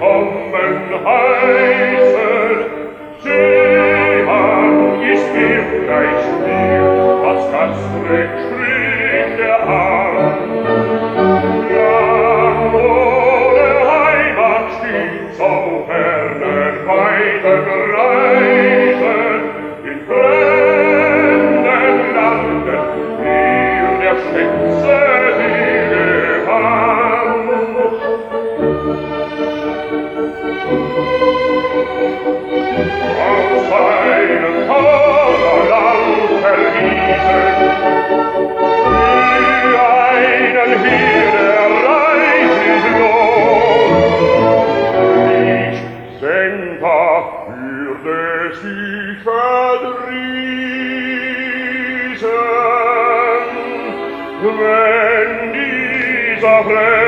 willkommen heißen. Sieh an, ich bin wenn dieser Brand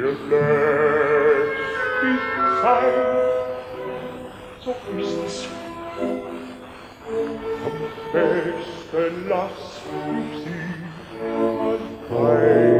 Ihr lässt mich sein, so ist's. Am besten lass mich sie allein.